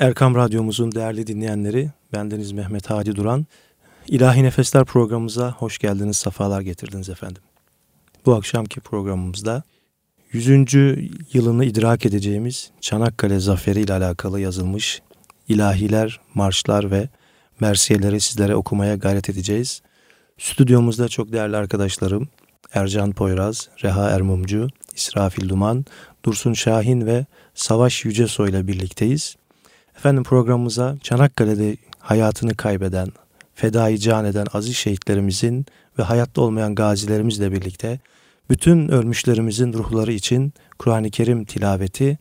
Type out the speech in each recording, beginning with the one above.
Erkam Radyomuzun değerli dinleyenleri, bendeniz Mehmet Hadi Duran. İlahi Nefesler programımıza hoş geldiniz, sefalar getirdiniz efendim. Bu akşamki programımızda 100. yılını idrak edeceğimiz Çanakkale Zaferi ile alakalı yazılmış ilahiler, marşlar ve mersiyeleri sizlere okumaya gayret edeceğiz. Stüdyomuzda çok değerli arkadaşlarım Ercan Poyraz, Reha Ermumcu, İsrafil Duman, Dursun Şahin ve Savaş Yücesoy ile birlikteyiz. Efendim programımıza Çanakkale'de hayatını kaybeden, fedai can eden aziz şehitlerimizin ve hayatta olmayan gazilerimizle birlikte bütün ölmüşlerimizin ruhları için Kur'an-ı Kerim tilaveti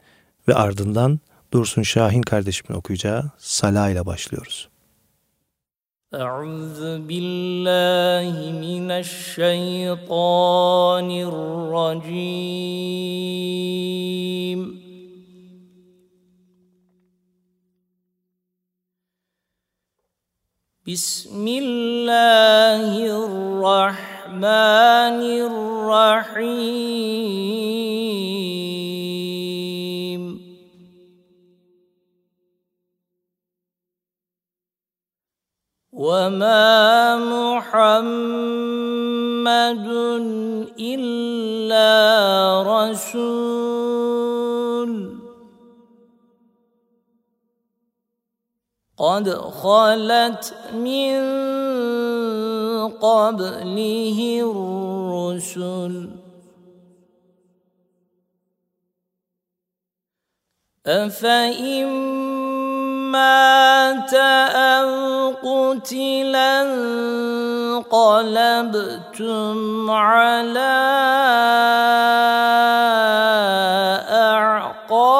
ve ardından Dursun Şahin kardeşimin okuyacağı Sala ile başlıyoruz. أعوذ بالله من الشيطان الرجيم بسم الله الرحمن الرحيم. وما محمد الا رسول. قد خلت من قبله الرسل. أفإن مات أو قتلا انقلبتم على أعقابكم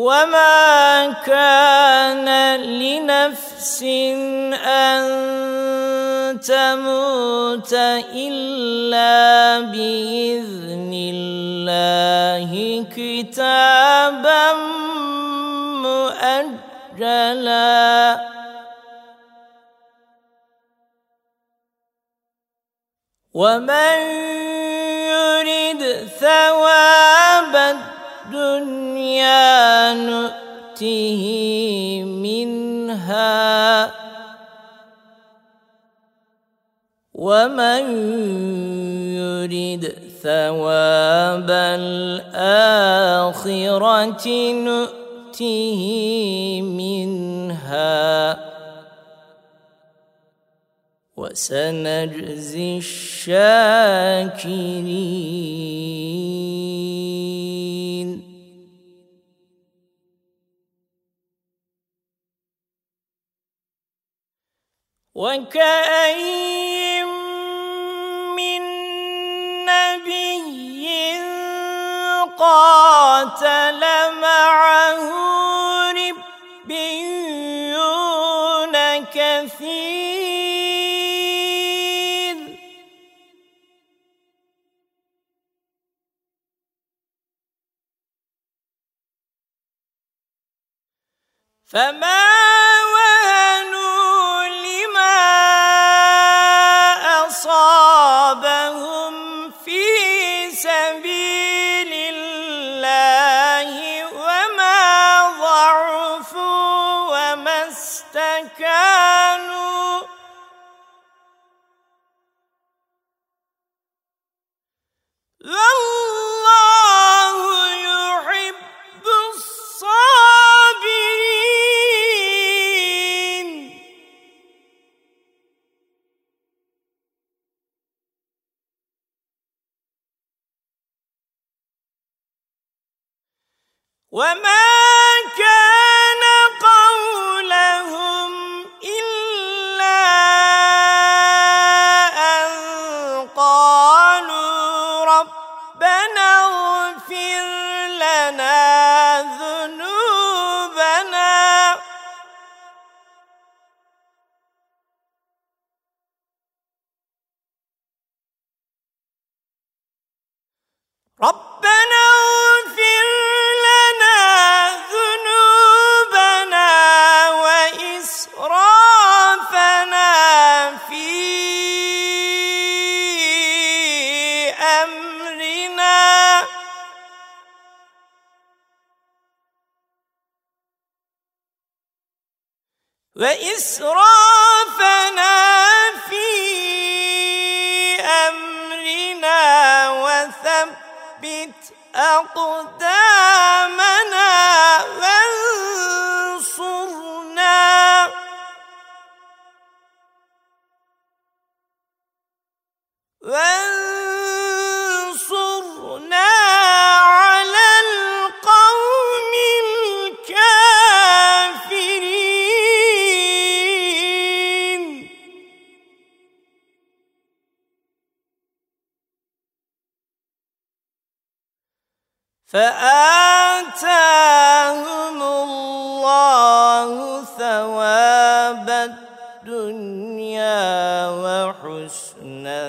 وما كان لنفس ان تموت الا باذن الله كتابا مؤجلا ومن يرد ثواب الدنيا نؤته منها ومن يرد ثواب الآخرة نؤته منها وسنجزي الشاكرين. وكأين من نبي قاتل معه ربيون كثير. فما وهنوا وما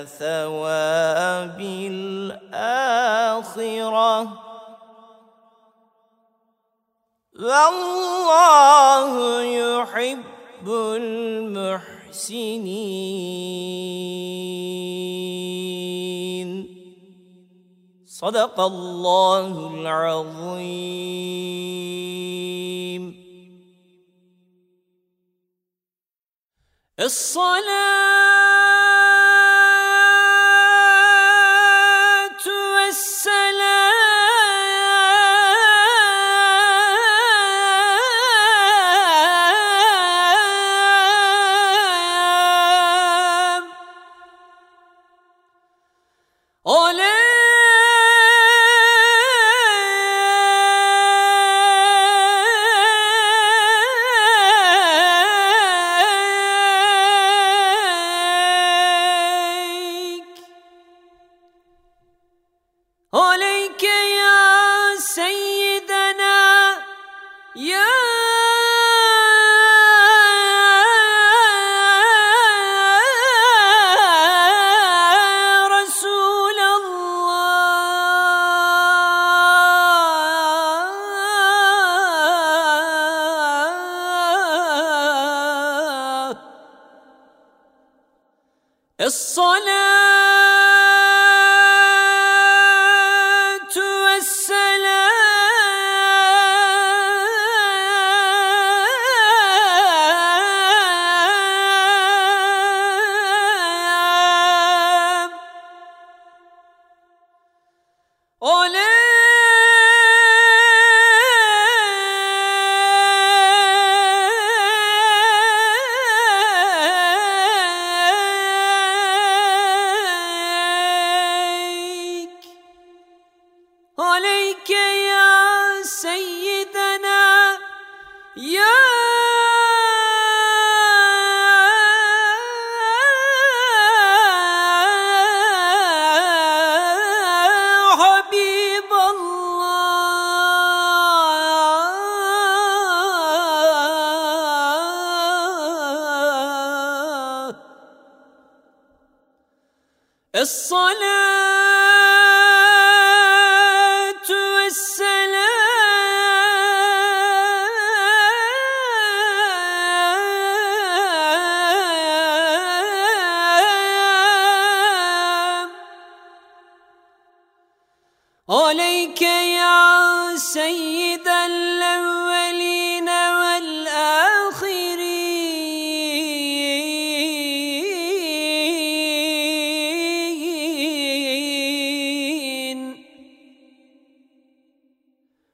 ثواب الآخرة. والله يحب المحسنين. صدق الله العظيم. الصلاة والسلام الصلاة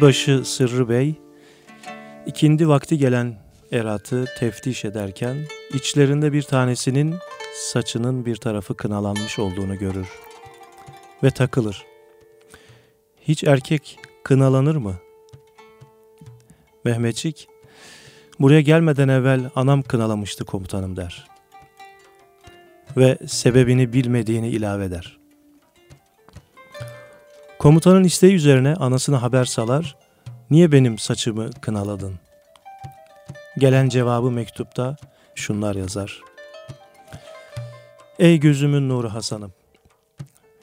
Yüzbaşı Sırrı Bey, ikindi vakti gelen eratı teftiş ederken içlerinde bir tanesinin saçının bir tarafı kınalanmış olduğunu görür ve takılır. Hiç erkek kınalanır mı? Mehmetçik, buraya gelmeden evvel anam kınalamıştı komutanım der. Ve sebebini bilmediğini ilave eder. Komutanın isteği üzerine anasına haber salar, niye benim saçımı kınaladın? Gelen cevabı mektupta şunlar yazar. Ey gözümün nuru Hasan'ım,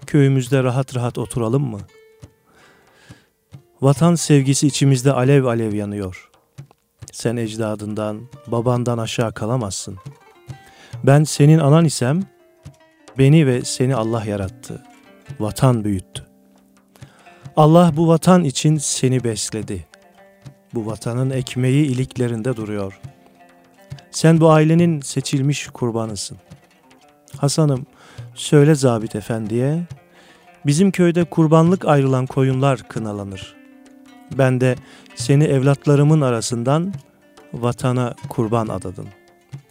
köyümüzde rahat rahat oturalım mı? Vatan sevgisi içimizde alev alev yanıyor. Sen ecdadından, babandan aşağı kalamazsın. Ben senin anan isem, beni ve seni Allah yarattı. Vatan büyüttü. Allah bu vatan için seni besledi. Bu vatanın ekmeği iliklerinde duruyor. Sen bu ailenin seçilmiş kurbanısın. Hasan'ım, söyle zabit efendiye, bizim köyde kurbanlık ayrılan koyunlar kınalanır. Ben de seni evlatlarımın arasından vatana kurban adadım.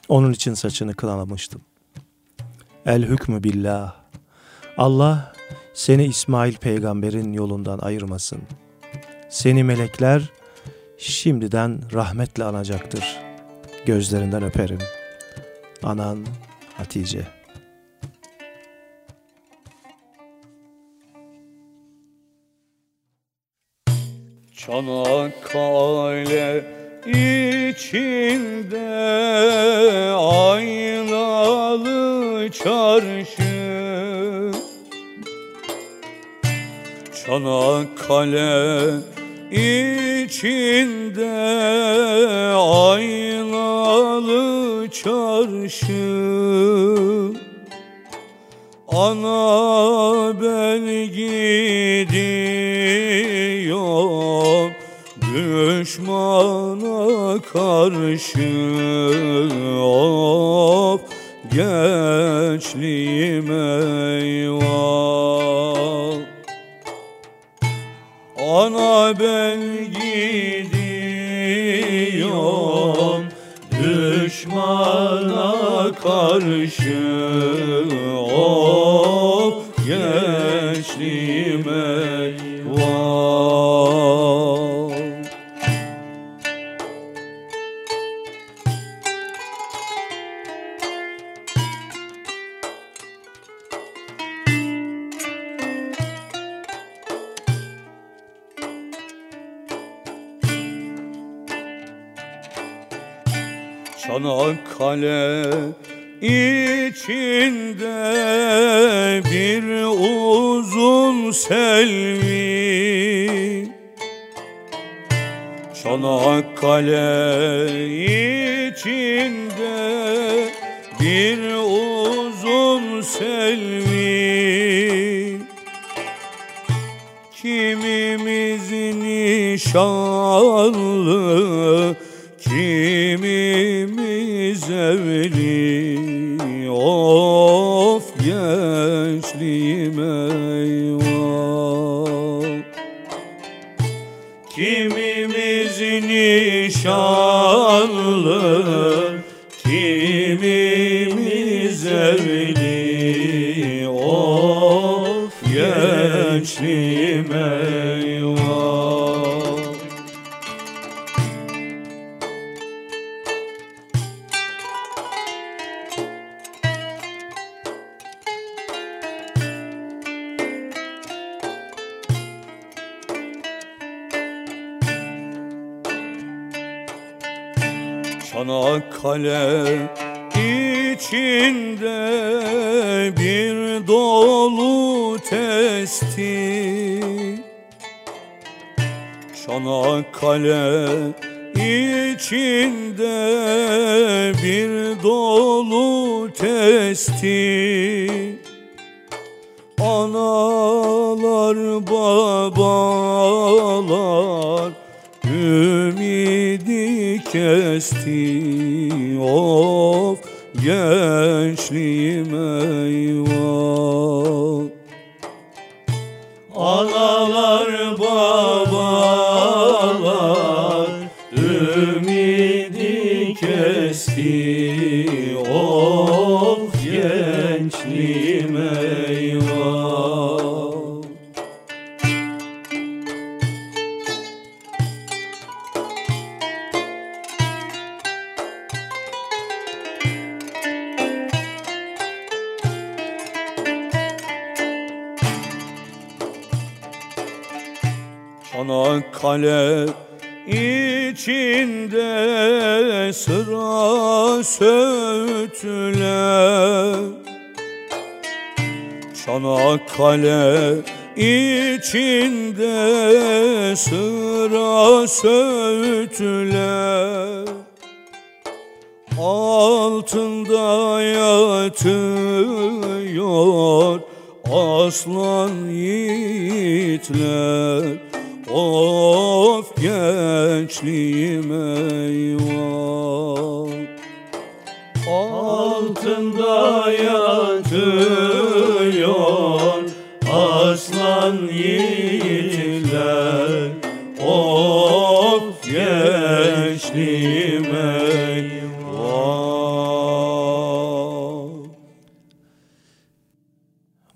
Onun için saçını kılanamıştım. El hükmü billah. Allah seni İsmail peygamberin yolundan ayırmasın. Seni melekler şimdiden rahmetle anacaktır. Gözlerinden öperim. Anan Hatice. Çanakkale içinde aynalı çarşı Çanakkale içinde aynalı çarşı. Ana ben gidiyorum düşmana karşı. Of gençliğim Ben gidiyorum. Düşmana karşı Of gençliğim eyvah Çanakkale içinde bir uzun selvi. Çanakkale içinde bir uzun selvi. Kimimiz nişanlı Çanakkale içinde bir dolu testi. Çanakkale içinde bir dolu testi. Analar babalar ümidi kesti Of gençliğim Çanakkale içinde sıra söğütler Çanakkale içinde sıra söğütler Altında yatıyor aslan yiğitler Of gençliğim eyvah. Altında yatıyor aslan yiğitler. Of gençliğim eyvah.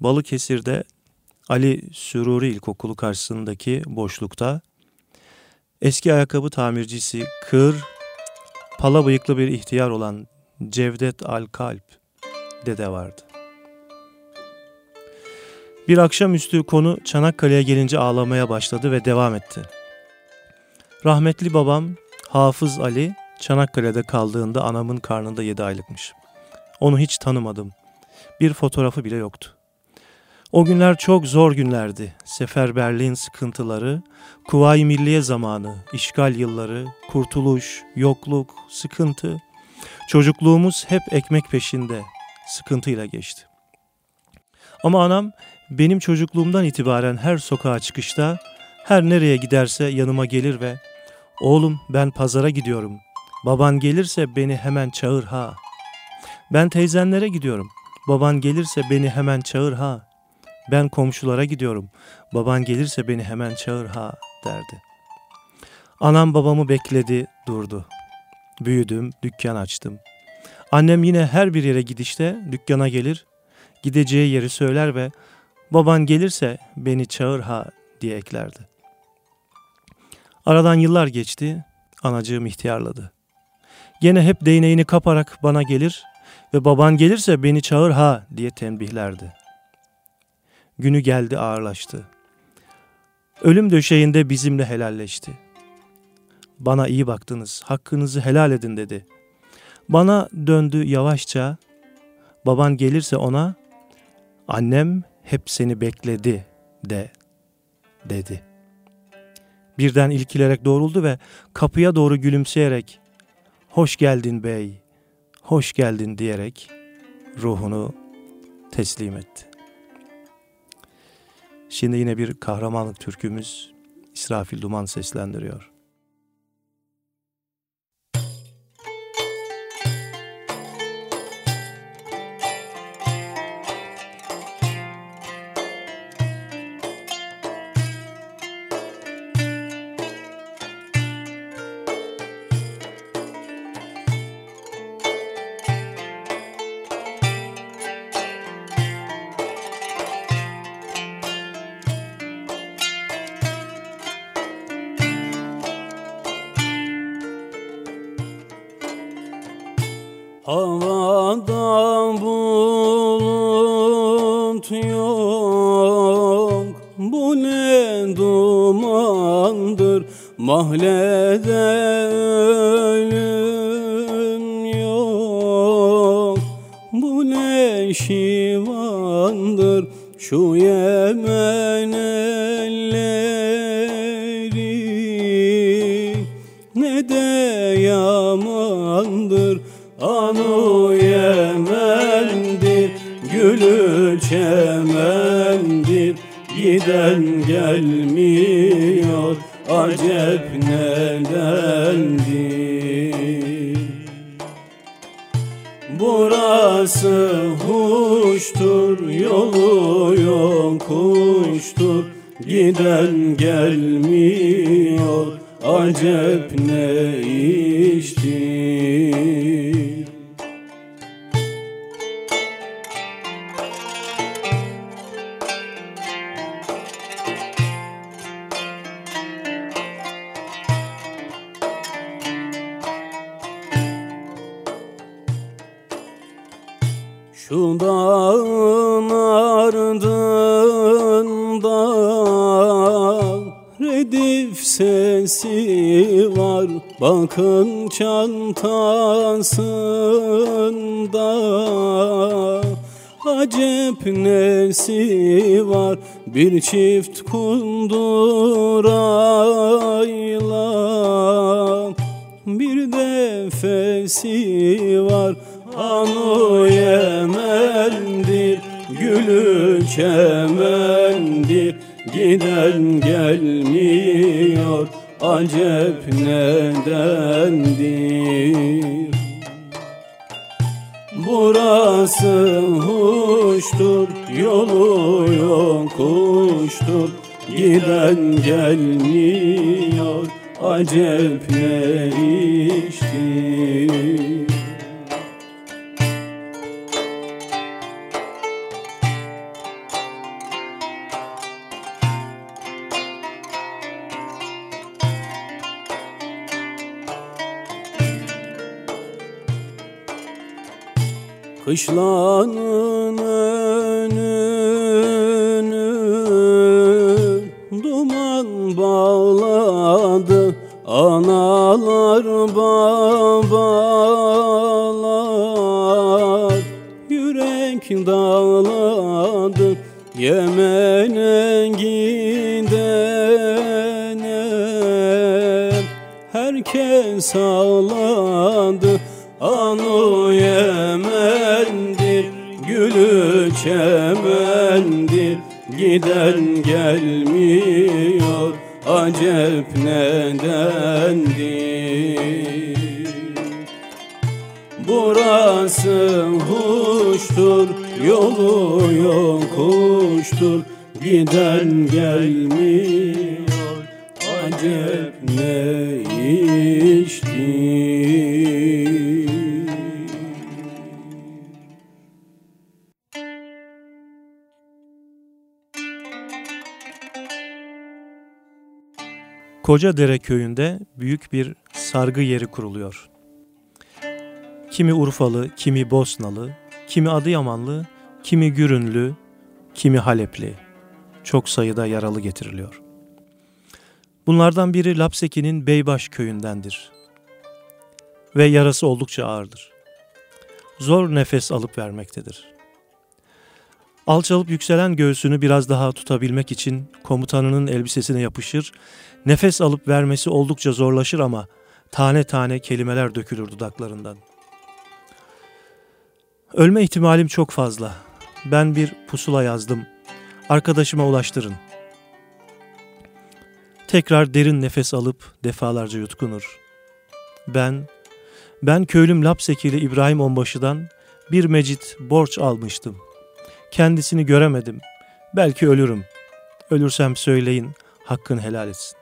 Balıkesir'de Ali Süruri İlkokulu karşısındaki boşlukta eski ayakkabı tamircisi kır, pala bıyıklı bir ihtiyar olan Cevdet Alkalp dede vardı. Bir akşamüstü konu Çanakkale'ye gelince ağlamaya başladı ve devam etti. Rahmetli babam Hafız Ali Çanakkale'de kaldığında anamın karnında 7 aylıkmış. Onu hiç tanımadım. Bir fotoğrafı bile yoktu. O günler çok zor günlerdi. Seferberliğin sıkıntıları, Kuvayi Milliye zamanı, işgal yılları, kurtuluş, yokluk, sıkıntı. Çocukluğumuz hep ekmek peşinde, sıkıntıyla geçti. Ama anam benim çocukluğumdan itibaren her sokağa çıkışta, her nereye giderse yanıma gelir ve ''Oğlum ben pazara gidiyorum. Baban gelirse beni hemen çağır ha. Ben teyzenlere gidiyorum. Baban gelirse beni hemen çağır ha.'' Ben komşulara gidiyorum. Baban gelirse beni hemen çağır ha derdi. Anam babamı bekledi, durdu. Büyüdüm, dükkan açtım. Annem yine her bir yere gidişte dükkana gelir, gideceği yeri söyler ve baban gelirse beni çağır ha diye eklerdi. Aradan yıllar geçti, anacığım ihtiyarladı. Gene hep değneğini kaparak bana gelir ve baban gelirse beni çağır ha diye tembihlerdi. Günü geldi ağırlaştı. Ölüm döşeğinde bizimle helalleşti. Bana iyi baktınız, hakkınızı helal edin dedi. Bana döndü yavaşça, baban gelirse ona, annem hep seni bekledi de, dedi. Birden ilkilerek doğruldu ve kapıya doğru gülümseyerek, hoş geldin bey, hoş geldin diyerek ruhunu teslim etti. Şimdi yine bir kahramanlık türkümüz İsrafil Duman seslendiriyor. Yok. Bu ne dumandır? Mahlede ölüm yok. Bu ne şivandır? Şu Yemen Giden gelmiyor, acep nedendir Burası huştur, yolu yokuştur Giden gelmiyor, acep ne Bakın çantasında Acep nesi var? Bir çift kundurayla Bir defesi var anu Yemen'dir Gülü çemendir Giden gelmiyor acep nedendir? Burası huştur, yolu yokuştur. Giden gelmiyor, acep ne iştir Kışlanın önünü duman bağladı. Analar babalar yürek dağladı. Yemen'e gidene herkes ağladı gülü çemendir Giden gelmiyor, acep nedendir Burası huştur, yolu yokuştur Giden gelmiyor, acep ne Kocadere köyünde büyük bir sargı yeri kuruluyor. Kimi Urfalı, kimi Bosnalı, kimi Adıyamanlı, kimi Gürünlü, kimi Halepli. Çok sayıda yaralı getiriliyor. Bunlardan biri Lapseki'nin Beybaş köyündendir. Ve yarası oldukça ağırdır. Zor nefes alıp vermektedir. Alçalıp yükselen göğsünü biraz daha tutabilmek için komutanının elbisesine yapışır, nefes alıp vermesi oldukça zorlaşır ama tane tane kelimeler dökülür dudaklarından. Ölme ihtimalim çok fazla. Ben bir pusula yazdım. Arkadaşıma ulaştırın. Tekrar derin nefes alıp defalarca yutkunur. Ben, ben köylüm Lapsekili İbrahim Onbaşı'dan bir mecit borç almıştım. Kendisini göremedim. Belki ölürüm. Ölürsem söyleyin, hakkın helal etsin.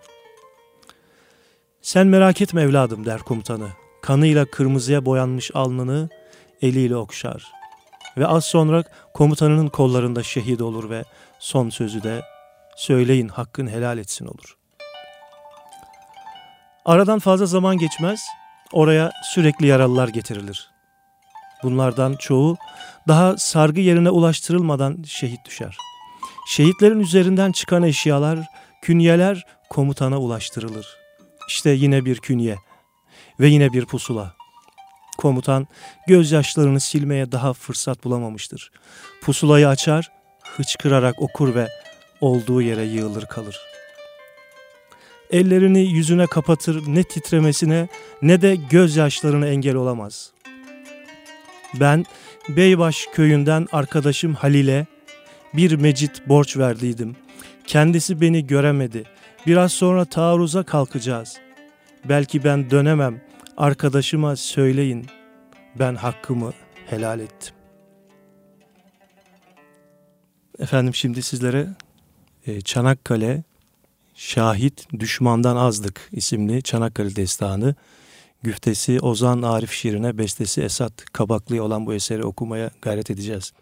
Sen merak etme evladım der komutanı. Kanıyla kırmızıya boyanmış alnını eliyle okşar. Ve az sonra komutanının kollarında şehit olur ve son sözü de söyleyin hakkın helal etsin olur. Aradan fazla zaman geçmez, oraya sürekli yaralılar getirilir. Bunlardan çoğu daha sargı yerine ulaştırılmadan şehit düşer. Şehitlerin üzerinden çıkan eşyalar, künyeler komutana ulaştırılır. İşte yine bir künye ve yine bir pusula. Komutan gözyaşlarını silmeye daha fırsat bulamamıştır. Pusulayı açar, hıçkırarak okur ve olduğu yere yığılır kalır. Ellerini yüzüne kapatır ne titremesine ne de gözyaşlarına engel olamaz. Ben Beybaş köyünden arkadaşım Halil'e bir mecit borç verdiydim. Kendisi beni göremedi. Biraz sonra taarruza kalkacağız. Belki ben dönemem. Arkadaşıma söyleyin. Ben hakkımı helal ettim. Efendim şimdi sizlere e, Çanakkale Şahit Düşmandan Azdık isimli Çanakkale destanı güftesi Ozan Arif Şirin'e, bestesi Esat Kabaklı'ya olan bu eseri okumaya gayret edeceğiz.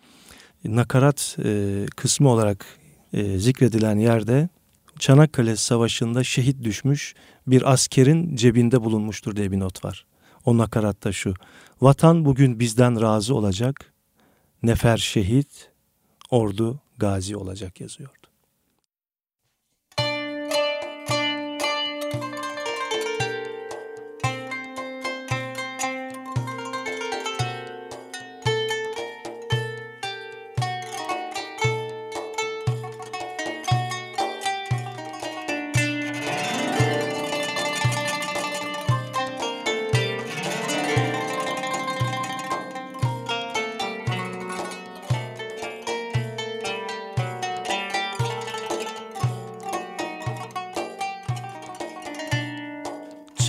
Nakarat e, kısmı olarak e, zikredilen yerde Çanakkale Savaşı'nda şehit düşmüş bir askerin cebinde bulunmuştur diye bir not var. O nakaratta şu. Vatan bugün bizden razı olacak, nefer şehit, ordu gazi olacak yazıyordu.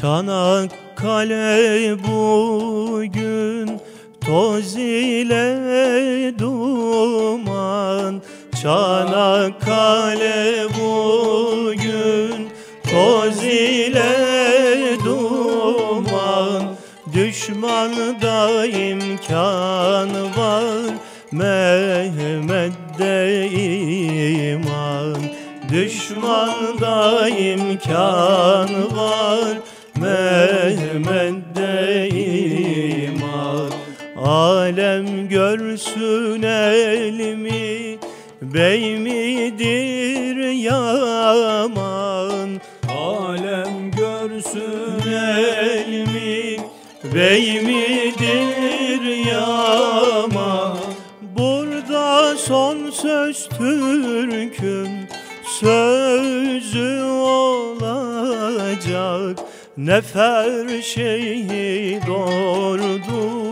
Çanakkale bugün toz ile duman. Çanakkale bugün toz ile duman. Düşmanda imkan var Mehmet'de iman. Düşmanda imkan var görsün elmi Bey midir yaman? Alem görsün elmi Bey midir yaman? Burada son söz Türk'ün sözü olacak. Nefer şehit ordu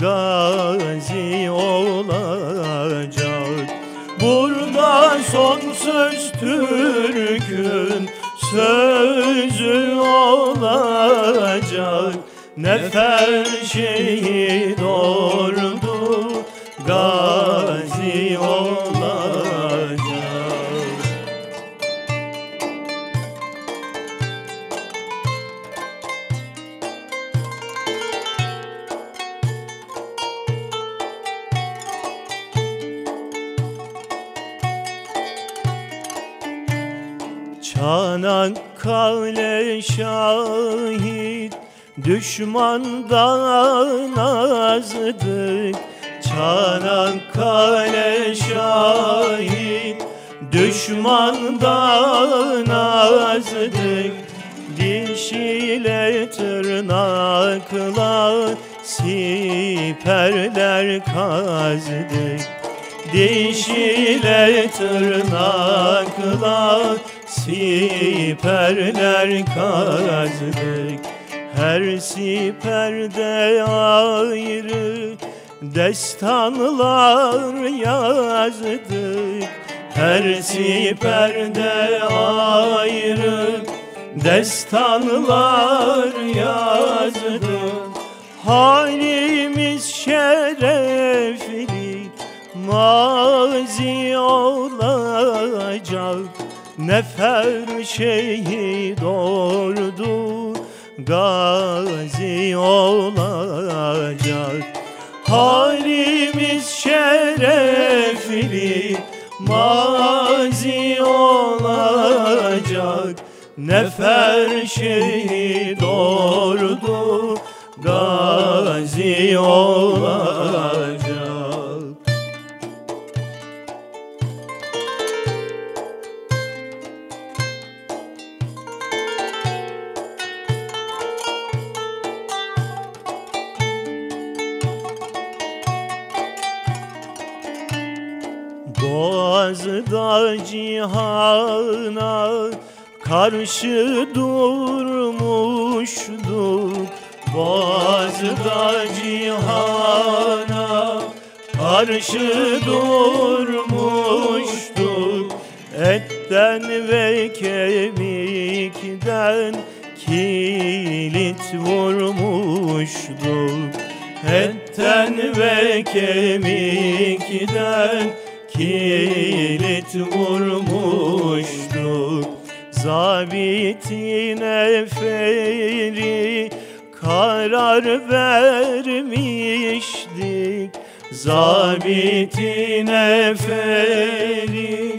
gazi olacak. Burada son söz Türk'ün sözü olacak. Nefer şehit ordu gazi olacak Düşmandan azdık Çanakkale şahit. Düşmandan azdık Diş ile tırnakla Siperler kazdık Diş ile tırnakla Siperler kazdık Her siperde ayrı Destanlar yazdık. Her siperde ayrı Destanlar yazdık. Halimiz şerefli Mazi olacak. Nefer şehit ordu Gazi olacak. Halimiz şerefli Mazi olacak. Nefer şehit ordu Gazi olacak karşı durmuştuk Boğaz'da cihana. Karşı durmuştuk Etten ve kemikten kilit vurmuştuk Etten ve kemikten kilit vurmuştuk Zabitin eferi karar vermiştik. Zabitin eferi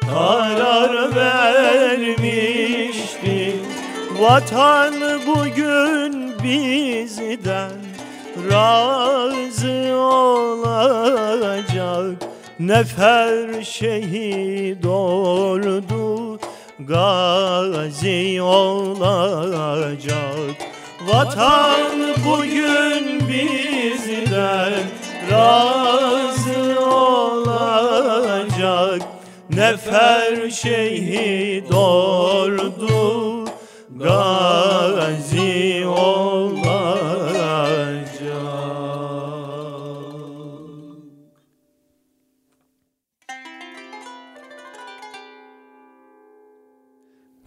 karar vermiştik. Vatan bugün bizden razı olacak. Nefer şehit ordu gazi olacak. Vatan bugün bizden razı olacak. Nefer şehit ordu gazi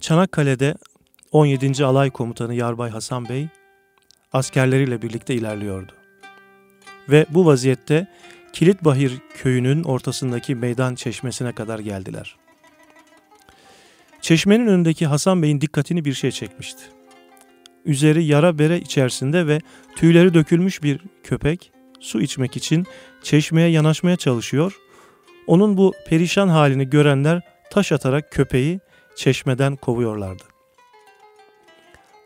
Çanakkale'de 17. Alay Komutanı Yarbay Hasan Bey askerleriyle birlikte ilerliyordu. Ve bu vaziyette Kilitbahir köyünün ortasındaki meydan çeşmesine kadar geldiler. Çeşmenin önündeki Hasan Bey'in dikkatini bir şey çekmişti. Üzeri yara bere içerisinde ve tüyleri dökülmüş bir köpek su içmek için çeşmeye yanaşmaya çalışıyor. Onun bu perişan halini görenler taş atarak köpeği çeşmeden kovuyorlardı.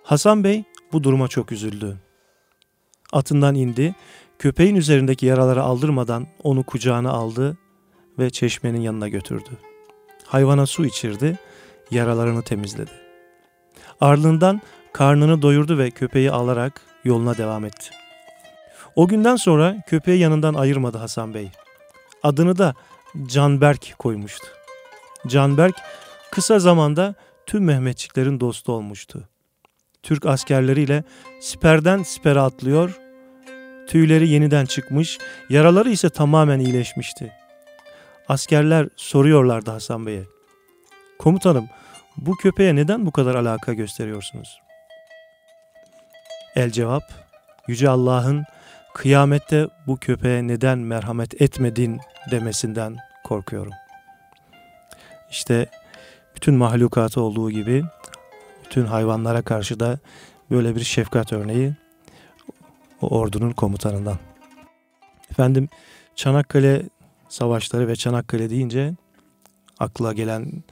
Hasan Bey bu duruma çok üzüldü. Atından indi, köpeğin üzerindeki yaraları aldırmadan onu kucağına aldı ve çeşmenin yanına götürdü. Hayvana su içirdi, yaralarını temizledi. Ardından karnını doyurdu ve köpeği alarak yoluna devam etti. O günden sonra köpeği yanından ayırmadı Hasan Bey. Adını da Canberk koymuştu. Canberk kısa zamanda tüm Mehmetçiklerin dostu olmuştu. Türk askerleriyle siperden sipere atlıyor, tüyleri yeniden çıkmış, yaraları ise tamamen iyileşmişti. Askerler soruyorlardı Hasan Bey'e. Komutanım, bu köpeğe neden bu kadar alaka gösteriyorsunuz? El cevap, Yüce Allah'ın kıyamette bu köpeğe neden merhamet etmedin demesinden korkuyorum. İşte bütün mahlukatı olduğu gibi bütün hayvanlara karşı da böyle bir şefkat örneği o ordunun komutanından. Efendim Çanakkale savaşları ve Çanakkale deyince akla gelen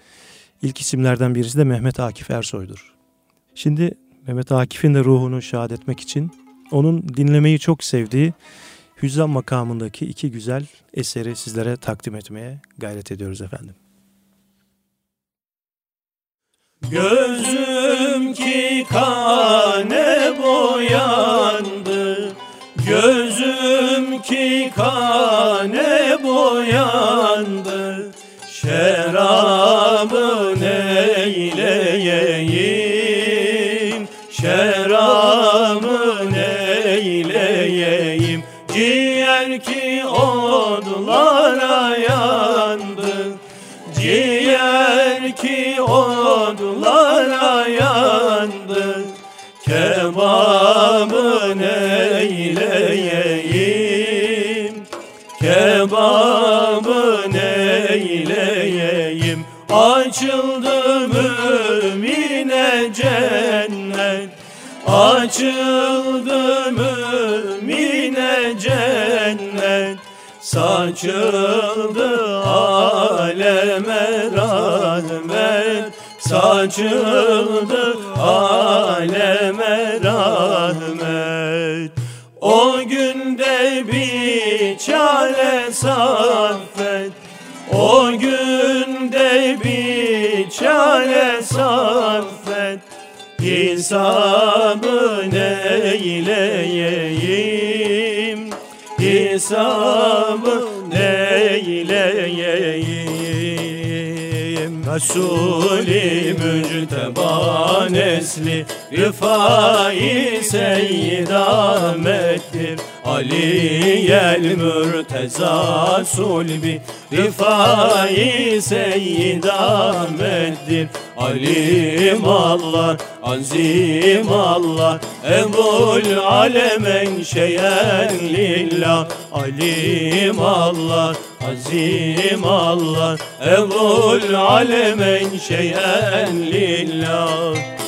ilk isimlerden birisi de Mehmet Akif Ersoy'dur. Şimdi Mehmet Akif'in de ruhunu şahit etmek için onun dinlemeyi çok sevdiği Hüzzam makamındaki iki güzel eseri sizlere takdim etmeye gayret ediyoruz efendim. Gözüm ki kane boyandı. Gözüm ki kane boyandı. Şerabı Kebabı neyleyeyim Kebabı neyleyeyim. Açıldı mümine cennet. Açıldı mümine cennet. Saçıldı aleme rahmet Saçıldı aleme O günde bir çare saffet O günde bir çare saffet Hesabı neyleyeyim? Hesabı neyleyeyim Resul-i mücteba nesli Rifai Seyyid Ahmet'tir Aliyel Mürteza Sulbi Rifai Seyyid Ahmet'tir Alim Allah, azim Allah Ebul alemen şeyen lillah. Alim Allah, azim Allah Ebul alemen şeyen lillah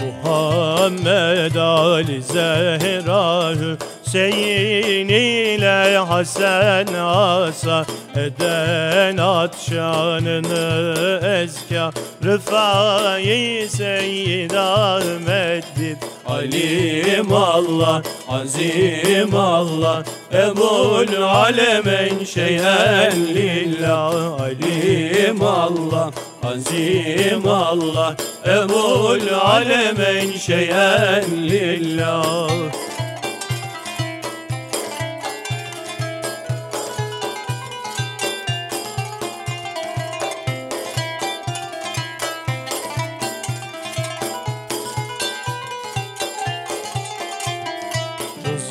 Muhammed Ali Zehra Hüseyin ile Hasan Asa Eden at ezka Rıfai Seyyid Ahmet'dir Alim Allah, azim Allah. Ebul alemen şeyen lillah Alim Allah, Tanzim Allah Emul alemen şeyen lillah.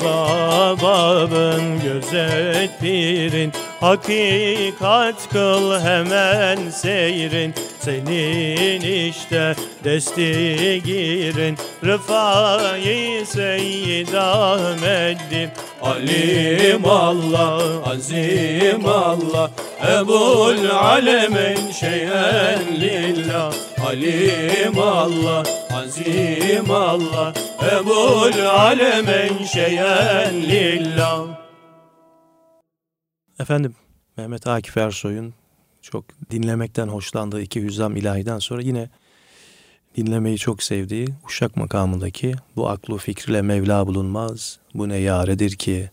Zababın gözet pirin Hakikat kıl hemen seyrin. Senin işte desti girin. Rıfai Seyyid Ahmet'dir Alim Allah, Azim Allah. Ebul Alemin şeyen lillah. Alim Allah, Azim Allah. Ebul Alemin şeyen lillah Efendim Mehmet Akif Ersoy'un çok dinlemekten hoşlandığı iki hüzzam ilahiden sonra yine dinlemeyi çok sevdiği Uşak makamındaki bu aklı fikriyle Mevla bulunmaz, bu ne yaredir ki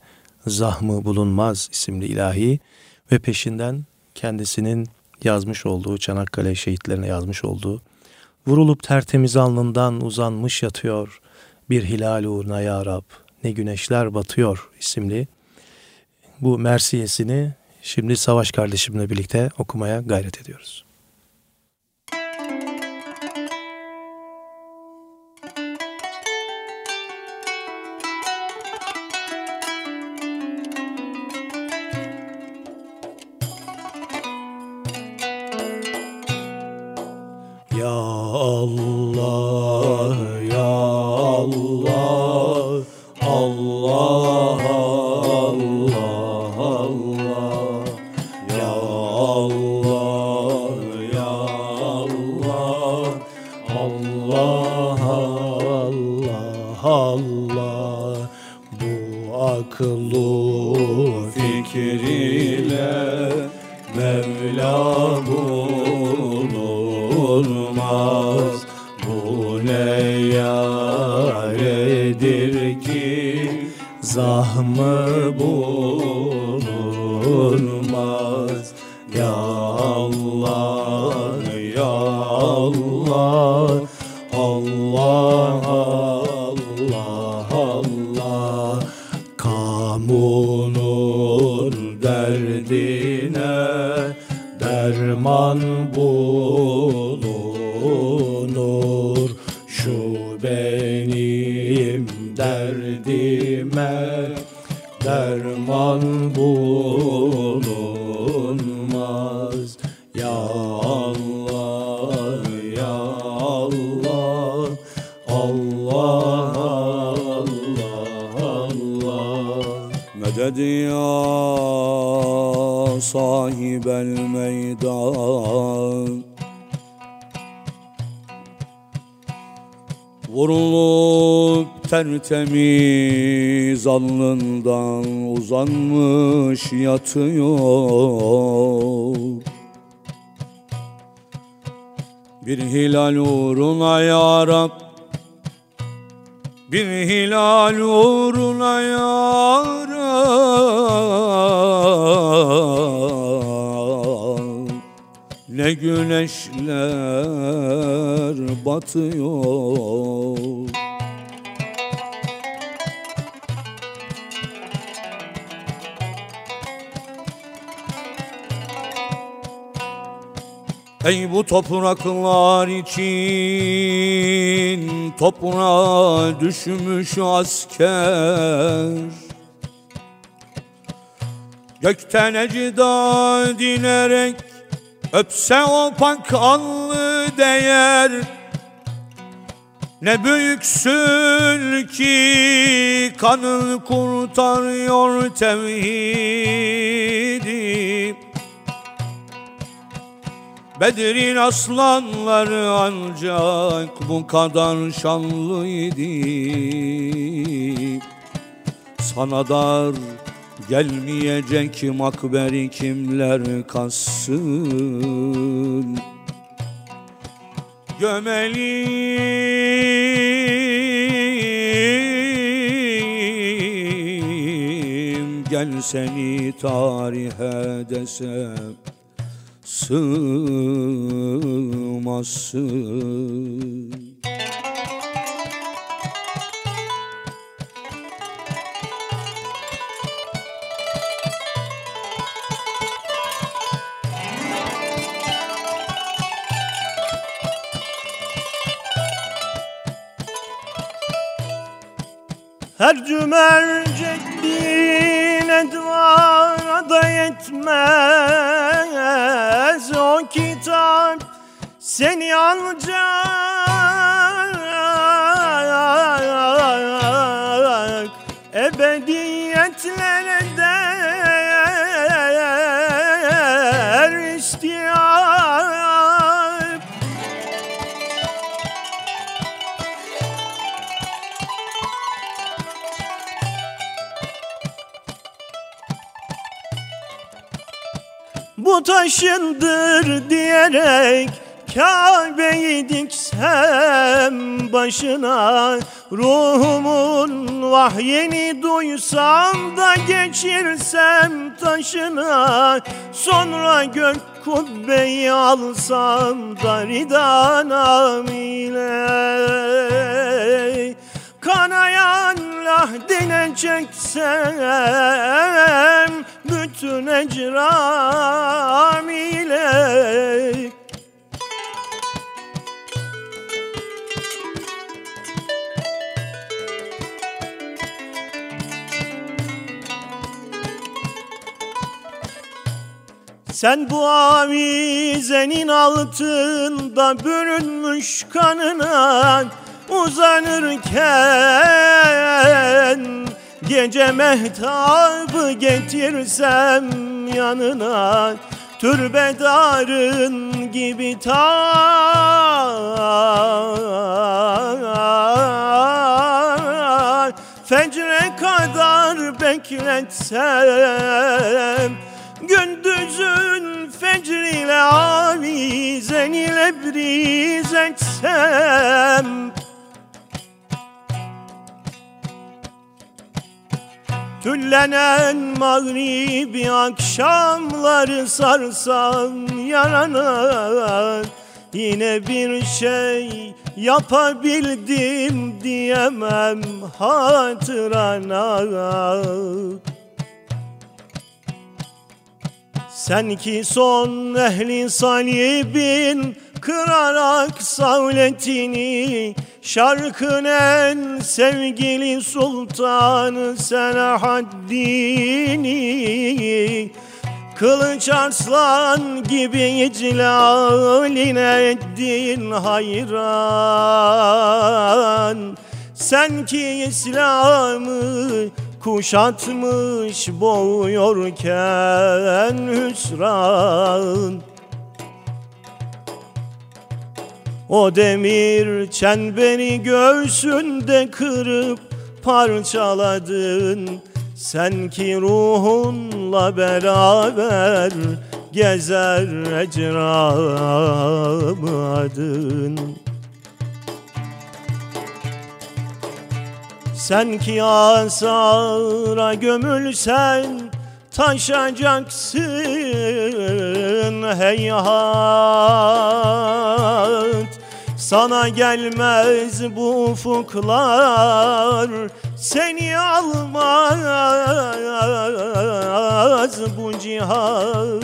zahmı bulunmaz isimli ilahi ve peşinden kendisinin yazmış olduğu Çanakkale şehitlerine yazmış olduğu vurulup tertemiz alnından uzanmış yatıyor bir hilal uğruna ya Rab ne güneşler batıyor isimli bu mersiyesini şimdi Savaş kardeşimle birlikte okumaya gayret ediyoruz. Bulunur. Şu benim derdime derman bulunmaz. Ya Allah, Ya Allah Allah, Allah, Allah Meded ya sahibel meydan Vurulup tertemiz alnından uzanmış yatıyor. Bir hilal uğruna ya Rab bir hilal uğruna yaram Ne güneşler batıyor. Ey bu topraklar için toprağa düşmüş asker. Gökten ecda dinerek öpse o pak allı değer. Ne büyüksün ki kanın kurtarıyor tevhidi. Bedir'in aslanları ancak bu kadar şanlıydı. Sana dar gelmeyecek makberi kimler kassın Gömelim gel seni tarihe desem sığmazsın Her cümercek bin edvara da yetmez. O kitap seni alacak Bu taşındır diyerek Kabe'yi diksem başına Ruhumun vahyeni duysam da geçirsem taşına Sonra gök kubbeyi alsam da ridanam ile Kanayan lahdine çeksem bütün ecram ile. Sen bu avizenin altında bürünmüş kanına uzanırken Gece mehtabı getirsem yanına Türbedarın gibi ta Fecre kadar bekletsem Gündüzün fecriyle avizen ile briz etsem Tüllenen mağribi akşamları sarsam yarana Yine bir şey yapabildim diyemem hatırana. Sen ki son ehli salibin kırarak savletini Şarkın en sevgili sultanı Selahaddin'i Kılıç arslan gibi iclaline ettin hayran. Sen ki İslam'ı kuşatmış boğuyorken hüsran O demir çemberi göğsünde kırıp parçaladın. Sen ki ruhunla beraber gezer ecramadın Sen ki asara gömülsen taşacaksın heyhat Sana gelmez bu ufuklar Seni almaz bu cihat.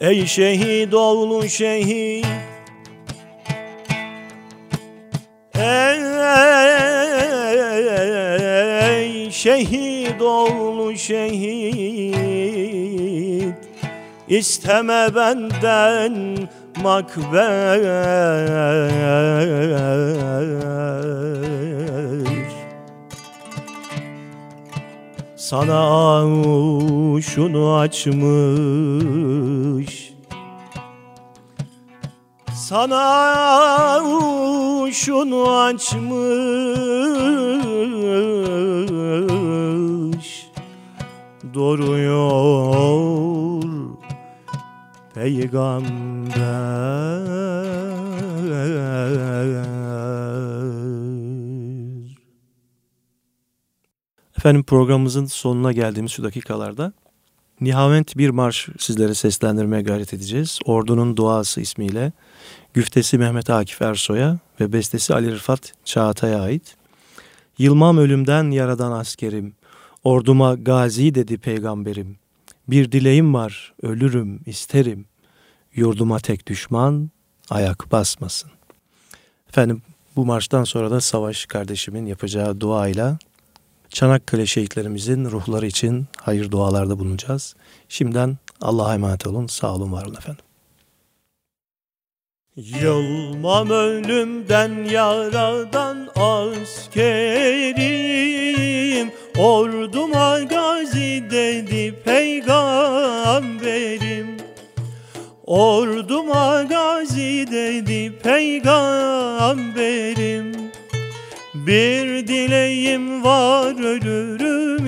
Ey şehit oğlu şehit Ey şehit oğlu şehit İsteme benden makber. Sana avuşunu açmış. Sana şunu açmış. Doruyor peygamber Efendim programımızın sonuna geldiğimiz şu dakikalarda Nihavent bir marş sizlere seslendirmeye gayret edeceğiz. Ordunun Duası ismiyle güftesi Mehmet Akif Ersoy'a ve bestesi Ali Rıfat Çağatay'a ait. Yılmam ölümden yaradan askerim, orduma gazi dedi peygamberim. Bir dileğim var, ölürüm, isterim. Yurduma tek düşman ayak basmasın. Efendim bu marştan sonra da Savaş kardeşimin yapacağı duayla Çanakkale şehitlerimizin ruhları için hayır dualarda bulunacağız. Şimdiden Allah'a emanet olun. Sağ olun, var olun efendim. Yılmam ölümden yaradan askerim Orduma gazi dedi peygamberim. Orduma gazi dedi peygamberim. Bir dileğim var ölürüm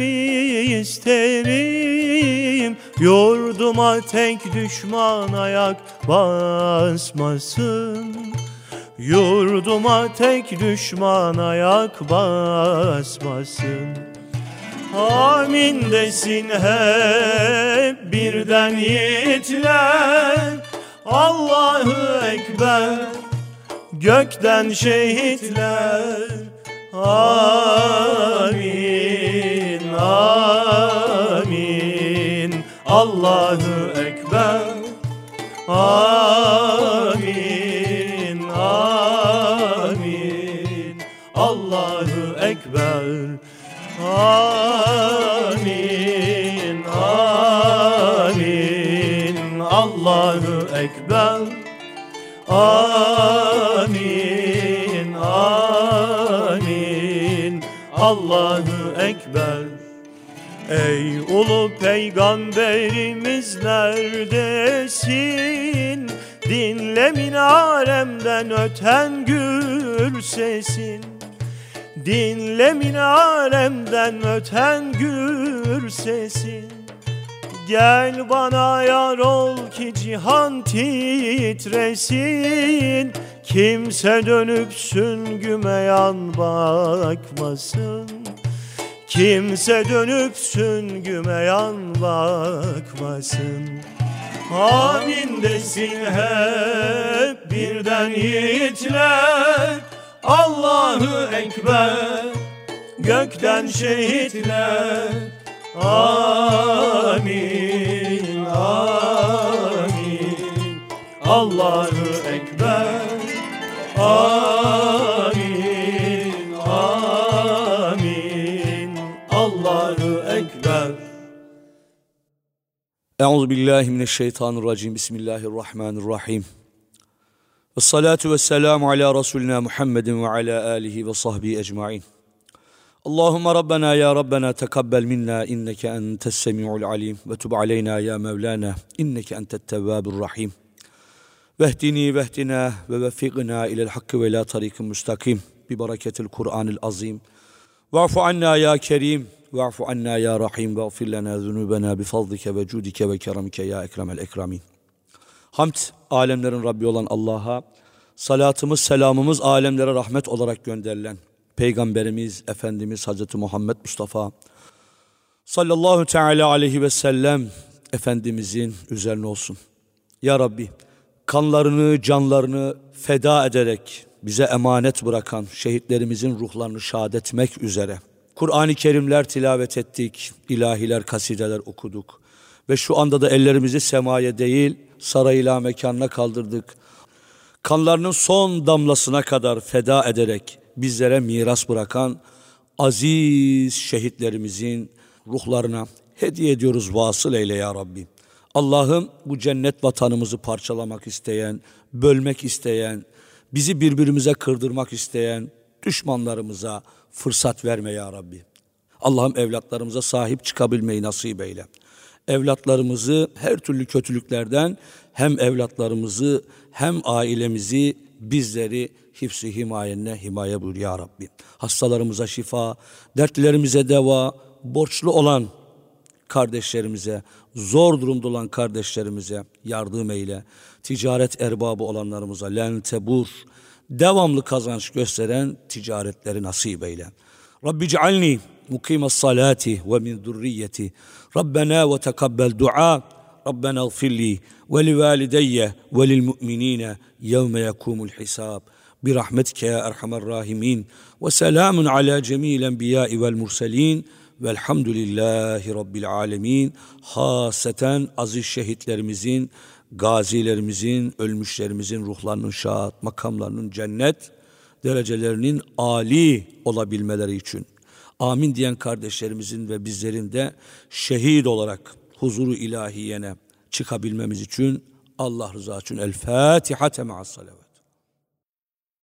isterim. Yurduma tek düşman ayak basmasın. Yurduma tek düşman ayak basmasın Amin desin hep birden yiğitler. Allahu Ekber gökten şehitler. Amin, amin. Allahu Ekber Amin, Amin, amin. Allahu Ekber. Ey ulu peygamberimiz neredesin? Dinle minaremden öten gül sesin. Dinle minaremden öten gür sesin Gel bana yar ol ki cihan titresin. Kimse dönüp süngüme yan bakmasın. Kimse dönüp süngüme yan bakmasın. Amin desin hep birden yiğitler. Allahu Ekber gökten şehitler Amin amin Allahu Ekber Amin amin Allahu Ekber Euzu billahi mineşşeytanirracim. Bismillahirrahmanirrahim. Ve salatu ve selamu ala Resulina Muhammedin ve ala alihi ve sahbihi ecmain. Allahümme Rabbena ya Rabbena tekabbel minna inneke entes semi'ul alim ve tub aleyna ya Mevlana inneke entet tevvabur rahim. Vehdini vehdina ve veffikna ilel hakkı ve la tarikin müstakim bi bereketil Kur'anil azim. Va'fu anna ya kerim Ve'fu anna ya rahim ve'gfir lana zunubena bifadlike ve cudike ve keramike ya ekremel ekramin. Hamd alemlerin Rabbi olan Allah'a, salatımız selamımız alemlere rahmet olarak gönderilen Peygamberimiz Efendimiz Hazreti Muhammed Mustafa sallallahu teala aleyhi ve sellem Efendimizin üzerine olsun. Ya Rabbi kanlarını canlarını feda ederek bize emanet bırakan şehitlerimizin ruhlarını şad etmek üzere Kur'an-ı Kerimler tilavet ettik, ilahiler, kasideler okuduk. Ve şu anda da ellerimizi semaya değil, sarayla mekanına kaldırdık. Kanlarının son damlasına kadar feda ederek bizlere miras bırakan aziz şehitlerimizin ruhlarına hediye ediyoruz vasıl eyle ya Rabbi. Allah'ım bu cennet vatanımızı parçalamak isteyen, bölmek isteyen, bizi birbirimize kırdırmak isteyen düşmanlarımıza, fırsat verme ya Rabbi. Allah'ım evlatlarımıza sahip çıkabilmeyi nasip eyle. Evlatlarımızı her türlü kötülüklerden hem evlatlarımızı hem ailemizi bizleri hifsi himayenle himaye buyur ya Rabbi. Hastalarımıza şifa, dertlerimize deva, borçlu olan kardeşlerimize, zor durumda olan kardeşlerimize yardım eyle. Ticaret erbabı olanlarımıza lentebur, devamlı kazanç gösteren ticaretleri nasip eyle. Rabbi cealni mukime salati ve min durriyeti. Rabbena ve tekabbel dua. Rabbena gfirli ve li valideyye ve lil mu'minine يوم يقوم الحساب برحمتك يا أرحم الراحمين وسلام على جميع الأنبياء والمرسلين velhamdülillahi rabbil alemin. Haseten aziz şehitlerimizin, gazilerimizin, ölmüşlerimizin ruhlarının şahat, makamlarının cennet derecelerinin âli olabilmeleri için. Amin diyen kardeşlerimizin ve bizlerin de şehit olarak huzuru ilahiyene çıkabilmemiz için Allah rızası için El Fatiha ma'as salavat.